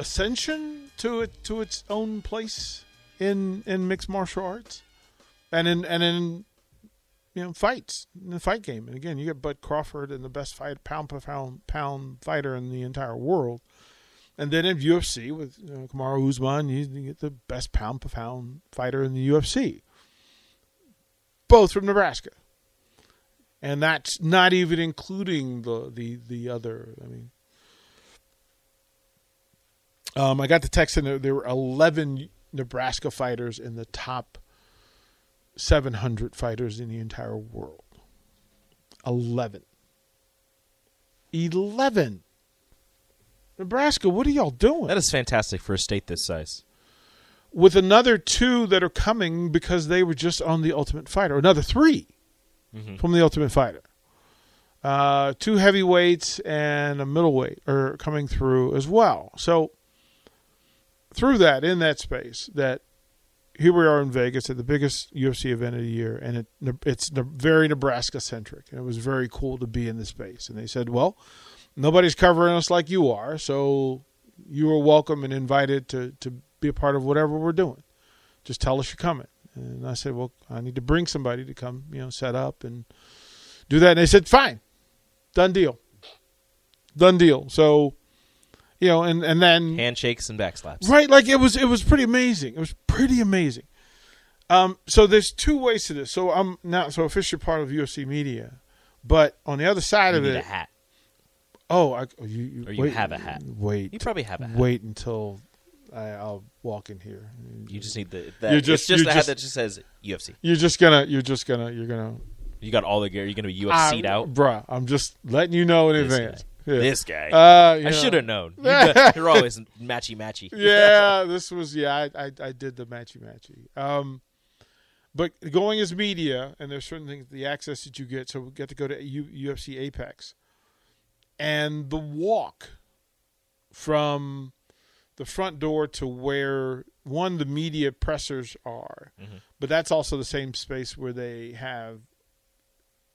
ascension to it to its own place in in mixed martial arts and in and in you know fights in the fight game. And again, you get Bud Crawford and the best fight pound per pound pound fighter in the entire world. And then in UFC with you know, Kamaru Usman, you, get the best pound per pound fighter in the UFC. Both from Nebraska. And that's not even including the the the other. I mean, um, I got the text in there. There were 11 Nebraska fighters in the top 700 fighters in the entire world. 11. 11. Nebraska, what are y'all doing? That is fantastic for a state this size. With another two that are coming because they were just on the Ultimate Fighter. Another 3 from the Ultimate Fighter. Uh, two heavyweights and a middleweight are coming through as well. So through that, in that space, that here we are in Vegas at the biggest UFC event of the year, and it, it's very Nebraska centric. And it was very cool to be in the space. And they said, well, nobody's covering us like you are, so you are welcome and invited to, to be a part of whatever we're doing. Just tell us you're coming. And I said, well, I need to bring somebody to come, you know, set up and do that. And they said, fine, done deal, done deal. So, you know, and and then Handshakes and backslaps. Right, like it was it was pretty amazing. It was pretty amazing. Um, so there's two ways to this. So I'm not so officially part of UFC media, but on the other side You of need it, a hat. oh, I, oh, you, you Or you wait, have a hat. Wait, You probably have a hat. Wait until I, I'll walk in here. You just need the. That, You're just- it's just you're a hat just- that just says UFC. You're just gonna. You're just gonna. You're gonna. You got all the gear. You're going to be UFC'd out. bruh. I'm just letting you know in This advance. guy. Yeah. This guy. Uh, I should have known. You got- You're always matchy matchy. yeah, this was yeah. I, I I did the matchy matchy. Um, but going as media, and there's certain things, the access that you get. So we get to go to U, UFC Apex, and the walk from the front door to where one the media pressers are, but that's also the same space where they have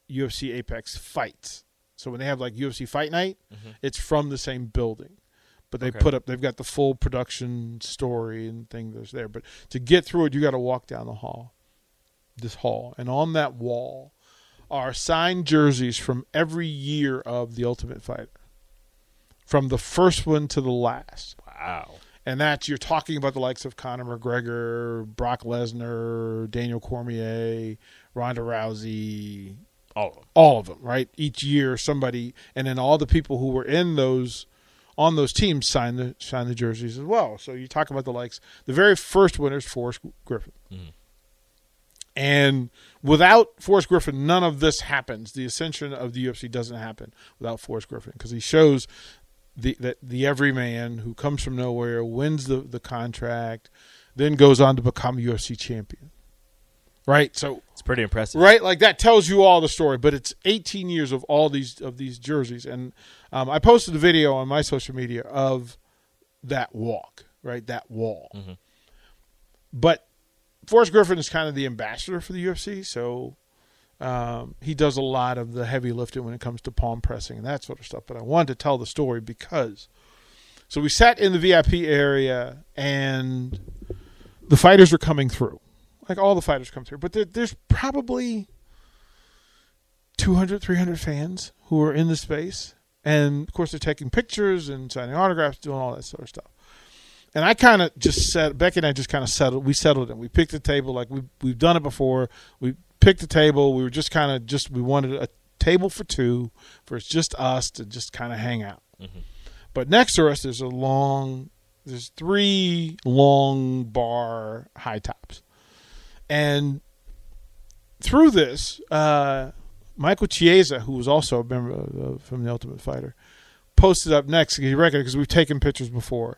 UFC Apex fights. So when they have like UFC Fight Night, mm-hmm. it's from the same building. But they Okay. put up they've got the full production story and thing that's there. But to get through it you got to walk down the hall this hall. And on that wall are signed jerseys from every year of the ultimate fighter. From the first one to the last. Wow. and that's you're talking about the likes of Conor McGregor, Brock Lesnar, Daniel Cormier, Ronda Rousey, All of them. all of them, right? Each year, somebody, and then all the people who were in those on those teams signed the signed the jerseys as well. So you talk about the likes. The very first winner is Forrest Griffin, mm-hmm. and without Forrest Griffin, none of this happens. The ascension of the UFC doesn't happen without Forrest Griffin because he shows the that the everyman who comes from nowhere wins the the contract, then goes on to become UFC champion. Right, so It's pretty impressive. right? Like that tells you all the story but it's 18 years of all these of these jerseys. And um, i posted a video on my social media of that walk right? That wall. But Forrest Griffin is kind of the ambassador for the UFC, so um, he does a lot of the heavy lifting when it comes to palm pressing and that sort of stuff. But I wanted to tell the story because so we sat in the VIP area and the fighters are coming through, like all the fighters come through, but there, there's probably 200, 300 fans who are in the space, and of course they're taking pictures and signing autographs, doing all that sort of stuff. And I kind of just said, Becky and I just kind of settled. We settled it. We picked a table like we we've done it before. We picked a table. We were just kind of just we wanted a table for two, for it's just us to just kind of hang out. Mm-hmm. But next to us, there's a long, there's three long bar high tops, and through this, uh, Michael Chiesa, who was also a member of, from the Ultimate Fighter, posted up next. To he reckoned because we've taken pictures before.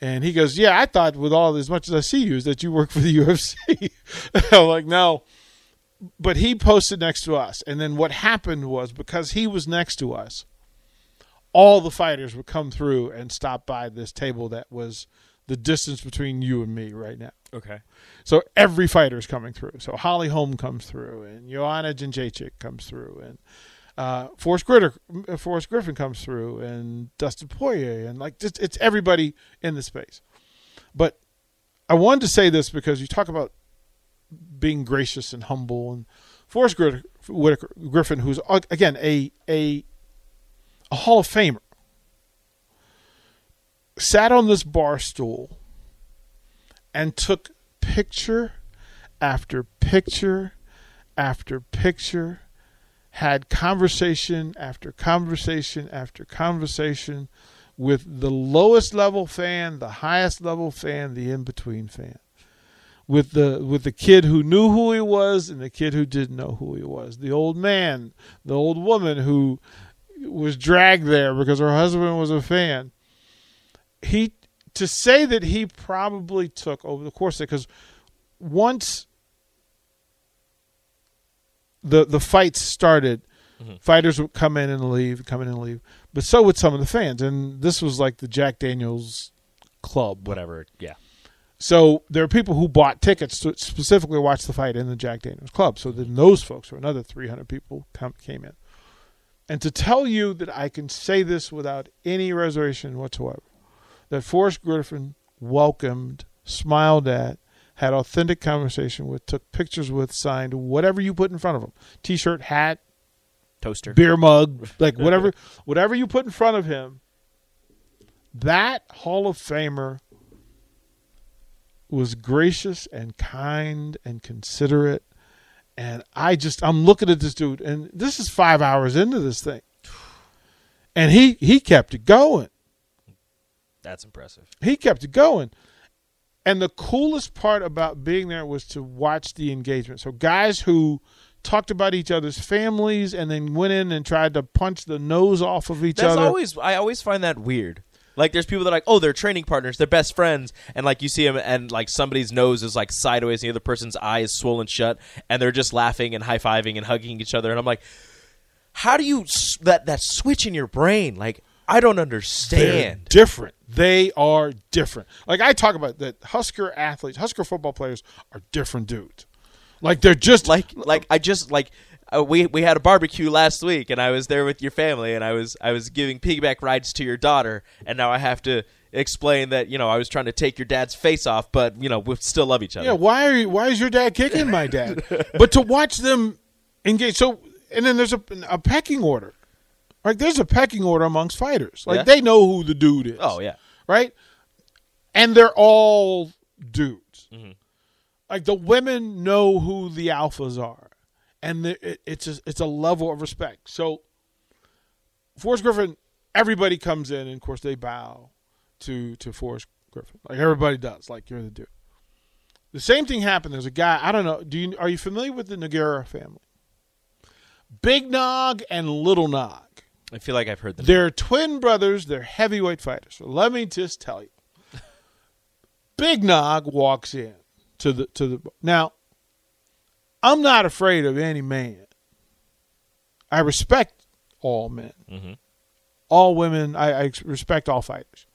And he goes, "Yeah, I thought with all as much as I see you is that you work for the UFC." I'm like, "No." But he posted next to us, and then what happened was because he was next to us, all the fighters would come through and stop by this table that was the distance between you and me right now. Okay. So every fighter is coming through. So Holly Holm comes through, and Joanna Jędrzejczyk comes through, and uh, Forrest, Gritter, uh, Forrest Griffin comes through, and Dustin Poirier, and like just it's everybody in the space. But I wanted to say this because you talk about being gracious and humble, and Forrest Gritter, Whitaker, Griffin, who's again a a a Hall of Famer, sat on this bar stool and took picture after picture after picture, had conversation after conversation after conversation with the lowest level fan, the highest level fan, the in between fan. With the with the kid who knew who he was and the kid who didn't know who he was. The old man, the old woman who was dragged there because her husband was a fan. He to say that he probably took over the course of it because once the the fights started, Mm-hmm. fighters would come in and leave, come in and leave, but so would some of the fans, and this was like the Jack Daniels club. Whatever. Yeah. So there are people who bought tickets to specifically watch the fight in the Jack Daniels club. So then those folks, or another 300 people, come, came in. And to tell you that I can say this without any reservation whatsoever, that Forrest Griffin welcomed, smiled at, had authentic conversation with, took pictures with, signed whatever you put in front of him, t-shirt, hat, Toaster. beer mug, like whatever, whatever you put in front of him. That Hall of Famer was gracious and kind and considerate, and I just I'm looking at this dude, and this is five hours into this thing, and he he kept it going. That's impressive. He kept it going. And the coolest part about being there was to watch the engagement. So guys who talked about each other's families and then went in and tried to punch the nose off of each That's other. always I always find that weird. Like there's people that are like, oh, they're training partners, they're best friends, and like you see them, and like somebody's nose is like sideways, and the other person's eye is swollen shut, and they're just laughing and high fiving and hugging each other, and I'm like, how do you that that switch in your brain? Like I don't They're understand. different. They are different. Like I talk about that Husker athletes, Husker football players are different dudes. Like they're just Like like I just like. Uh, we we had a barbecue last week, and I was there with your family, and I was I was giving piggyback rides to your daughter, and now I have to explain that you know I was trying to take your dad's face off, but you know we still love each other. Yeah, why are you, why is your dad kicking my dad? but to watch them engage. So and then there's a, a pecking order. Like there's a pecking order amongst fighters. Like Yeah. they know who the dude is. Oh yeah. right? And they're all dudes. Mm-hmm. Like the women know who the alphas are, and the, it, it's a, it's a level of respect. So, Forrest Griffin, everybody comes in, and of course they bow to to Forrest Griffin, like everybody does. Like you're the dude. The same thing happened. There's a guy. I don't know. Do you are you familiar with the Nogueira family? Big Nog and Little Nog. I feel like I've heard them. They're twin brothers. They're heavyweight fighters. So let me just tell you. Big Nog walks in to the to the now. I'm not afraid of any man. I respect all men, Mhm. all women. I, I respect all fighters.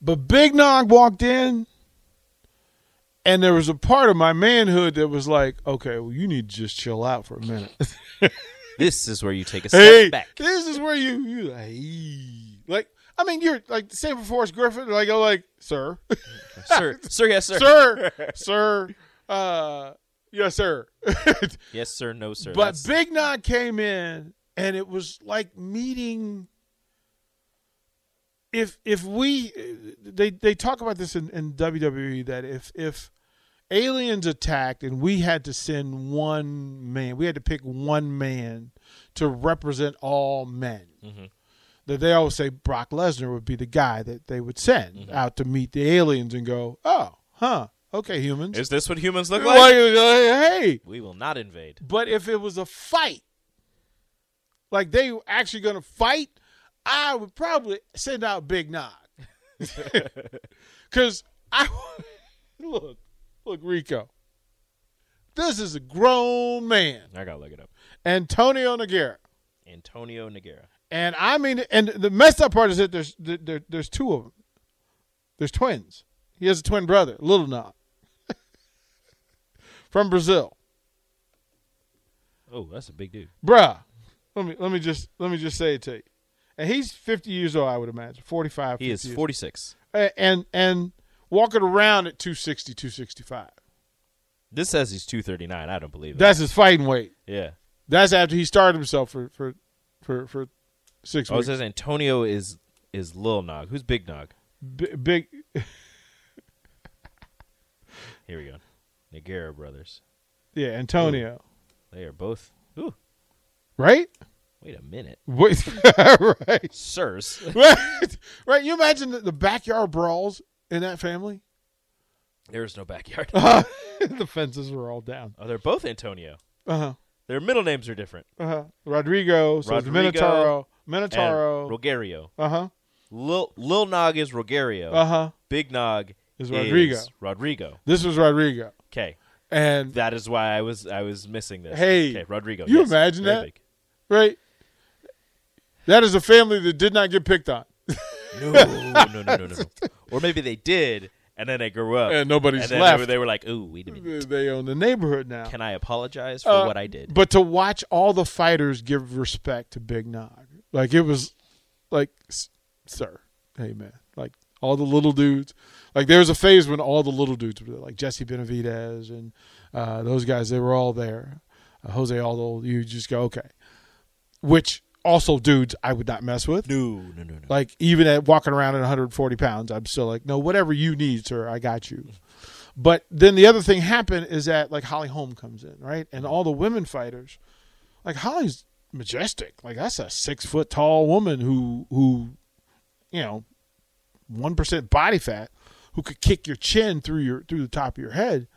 But Big Nog walked in, and there was a part of my manhood that was like, "Okay, well, you need to just chill out for a minute." This is where you take a step hey, back. this is where you you like, like I mean you're like same for Forrest Griffin. Like go like, sir, sir, sir, yes, sir. sir, sir, uh, yes, sir. Yes, sir, no, sir. but That's- Big Nog came in, and it was like meeting. If if we they they talk about this in, in WWE that if if aliens attacked and we had to send one man, we had to pick one man to represent all men. Mm-hmm. That they always say Brock Lesnar would be the guy that they would send Mm-hmm. out to meet the aliens and go, oh, huh, okay, humans. is this what humans look Like, like? hey, We will not invade. but if it was a fight, like they were actually going to fight, I would probably send out Big Nog. Because I look, look, Rico. This is a grown man, I gotta look it up. Antonio Nogueira, Antonio Nogueira. and I mean, and the messed up part is that there's there, there's two of them. There's twins. He has a twin brother, Little Nog, from Brazil. Oh, that's a big dude. Bruh, let me let me just let me just say it to you. And he's 50 years old, I would imagine, 45. He 50 is years 46. A- and and walking around at 260, 265. This says he's 239. I don't believe that. That's his fighting weight. yeah. That's after he started himself for for for, for six Oh, it says Antonio is is Lil Nog. Who's Big Nog? B- big, Here we go. Nogueira brothers. yeah, Antonio, They are both. Ooh, right? wait a minute, Wait, right, sirs. right, right. You imagine the, the backyard brawls in that family? There's no backyard. the fences were all down. Oh, they're both Antonio. Uh huh. Their middle names are different. Uh huh. Rodrigo, so it's Minotauro, Minotauro. Rogerio. Uh huh. Lil, Lil Nog is Rogerio. Uh huh. Big Nog Is Rodrigo. Rodrigo. This was Rodrigo, Okay, and that is why I was I was missing this. Hey, okay, Rodrigo. you yes, imagine that? big. right. That is a family that did not get picked on, No, no, no, no, no, no. Or maybe they did, and then they grew up, and nobody's and then left. They, were, they were like, "Ooh, wait a minute. They own the neighborhood now. Can I apologize for Uh, what I did?" But to watch all the fighters give respect to Big Nog, like it was, like, sir, hey man, like all the little dudes. Like there was a phase when all the little dudes were there, like Jesse Benavidez and uh, those guys. They were all there. Uh, Jose Aldo. You just go okay. Which also dudes I would not mess with. No, no, no, no. Like even at walking around at 140 pounds, I'm still like, no, whatever you need, sir, I got you. But then the other thing happened is that like Holly Holm comes in, right, and all the women fighters, like Holly's majestic, like that's a six foot tall woman who who, you know, one percent body fat, who could kick your chin through your through the top of your head,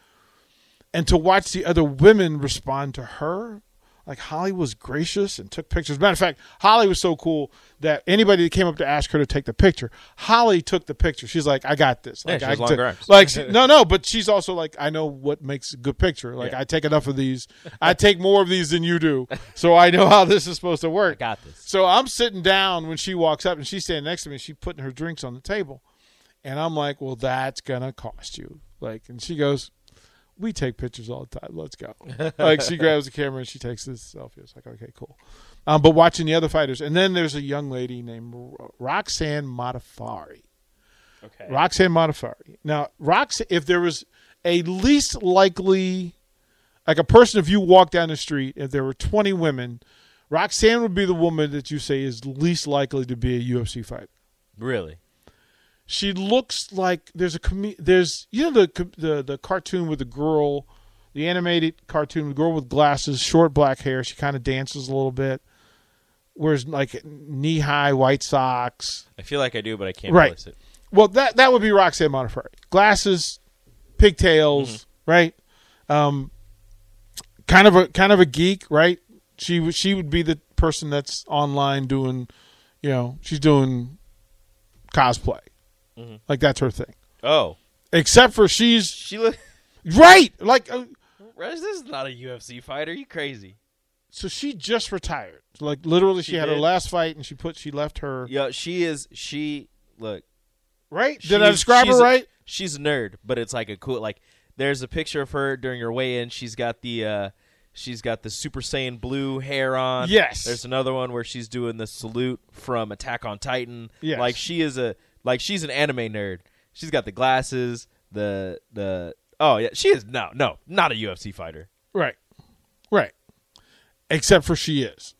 and to watch the other women respond to her like Holly was gracious and took pictures. Matter of fact, Holly was so cool that anybody that came up to ask her to take the picture, Holly took the picture. She's like, "I got this." Yeah, Like, she I arms. Like, she- no, no, but she's also like, I know what makes a good picture. Like, Yeah. I take enough of these. I take more of these than you do, so I know how this is supposed to work. I got this. So I'm sitting down when she walks up, and she's standing next to me. She's putting her drinks on the table, and I'm like, "Well, that's gonna cost you." Like, and she goes, "We take pictures all the time. Let's go." like, she grabs the camera and she takes this selfie. It's like, okay, cool. Um, but watching the other fighters, and then there's a young lady named Roxanne Modafferi. Okay. Roxanne Modafferi. Now, Rox, if there was a least likely, like a person, if you walk down the street, if there were 20 women, Roxanne would be the woman that you say is least likely to be a UFC fighter. Really? She looks like there's a com- there's you know the the the cartoon with the girl, the animated cartoon, the girl with glasses, short black hair. She kind of dances a little bit. Wears like knee high white socks. I feel like I do, but I can't Right. place it. Well, that that would be Roxanne Modafferi. Glasses, pigtails, right? Um, kind of a kind of a geek, right? She she would be the person that's online doing, you know, she's doing cosplay, Mhm. like that's her thing. Oh, Except for she's she look. right, like uh, This is not a UFC fighter. you crazy? so she just retired. Like literally, she, She had her last fight and she put she left her Yeah, she is. She look. right. Did I describe her she's a- right? She's a nerd, but it's like a cool. Like there's a picture of her during her weigh-in. She's got the. uh She's got the Super Saiyan blue hair on. Yes. There's another one where she's doing the salute from Attack on Titan. Yes. Like she is a like she's an anime nerd. She's got the glasses, the the Oh yeah, she is no, no, not a UFC fighter. Right. Right. Except for she is.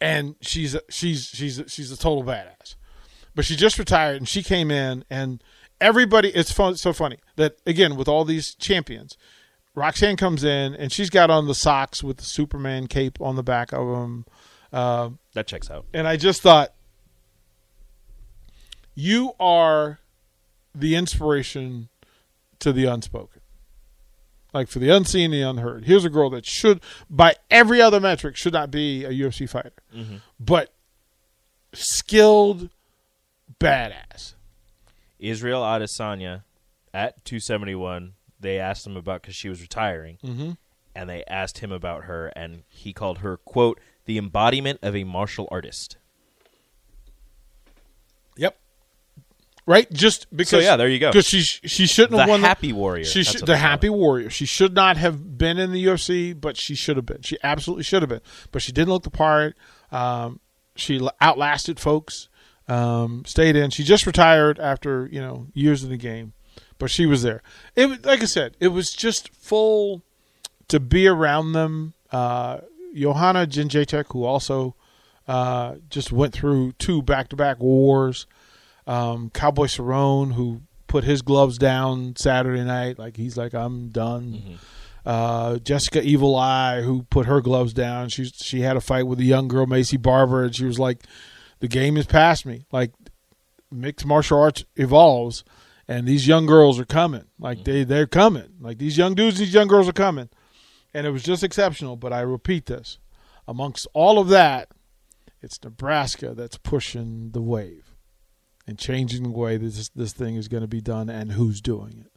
And she's a, she's she's a, she's a total badass. But she just retired and she came in and everybody it's fun, so funny that again with all these champions Roxanne comes in and she's got on the socks with the Superman cape on the back of them. Uh, That checks out. and I just thought you are the inspiration to the unspoken. Like for the unseen, the unheard. Here's a girl that should, by every other metric, should not be a UFC fighter, but skilled, badass. Israel Adesanya at 271. They asked him about because she was retiring, Mm-hmm. and they asked him about her, and he called her quote the embodiment of a martial artist. Right, just because. So, yeah, there you go. Because she she shouldn't The have won happy warrior. She what the happy warrior. She should not have been in the UFC, but she should have been. She absolutely should have been. But she didn't look the part. Um, she outlasted folks. Um, stayed in. She just retired after you know years in the game, but she was there. It like I said, it was just full to be around them. Uh, Joanna Jędrzejczyk, who also uh, just went through two back-to-back wars. Um, Cowboy Cerrone, who put his gloves down Saturday night, like he's like I'm done. Uh, Jessica Evil Eye, who put her gloves down, she she had a fight with a young girl, Maycee Barber, and she was like, "The game is past me." Like mixed martial arts evolves, and these young girls are coming. Like they they're coming. Like these young dudes, these young girls are coming, and it was just exceptional. But I repeat this: amongst all of that, it's Nebraska that's pushing the wave and changing the way this this thing is going to be done and who's doing it.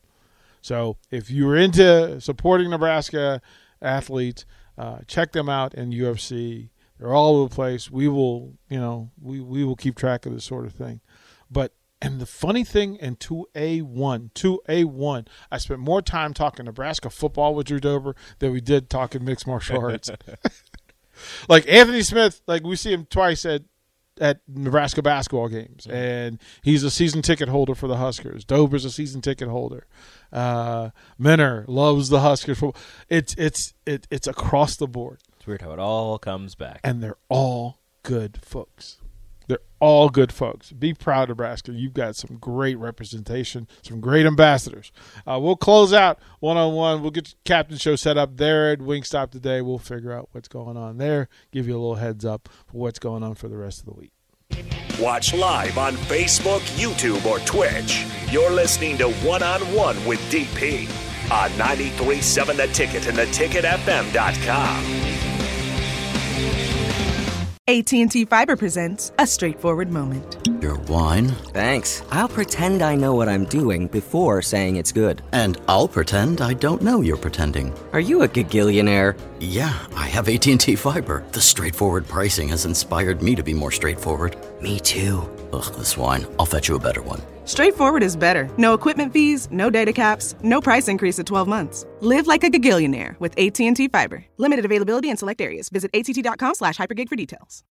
So if you're into supporting Nebraska athletes, uh, check them out in UFC. They're all over the place. We will, you know, we, we will keep track of this sort of thing. But and the funny thing in two A one, two A one, I spent more time talking Nebraska football with Drew Dober than we did talking mixed martial arts. like Anthony Smith, like we see him twice at at Nebraska basketball games, and he's a season ticket holder for the Huskers. Dober's a season ticket holder. Uh, Minner loves the Huskers. It's it's it, it's across the board, It's weird how it all comes back. and they're all good folks. They're all good folks. Be proud, Nebraska. You've got some great representation, some great ambassadors. Uh, we'll close out one on one. We'll get captain show set up there at Wingstop today. We'll figure out what's going on there. Give you a little heads up for what's going on for the rest of the week. Watch live on Facebook, YouTube, or Twitch. You're listening to One on One with DP on 93.7 The Ticket and theticketfm.com. AT&T Fiber presents a straightforward moment. Your wine? Thanks. I'll pretend I know what I'm doing before saying it's good. And I'll pretend I don't know you're pretending. Are you a gagillionaire? Yeah, I have AT&T Fiber. The straightforward pricing has inspired me to be more straightforward. Me too. Ugh, this wine. I'll fetch you a better one. Straightforward is better. No equipment fees, no data caps, no price increase at 12 months. Live like a gagillionaire with AT&T Fiber. Limited availability in select areas. Visit att.com slash hypergig for details.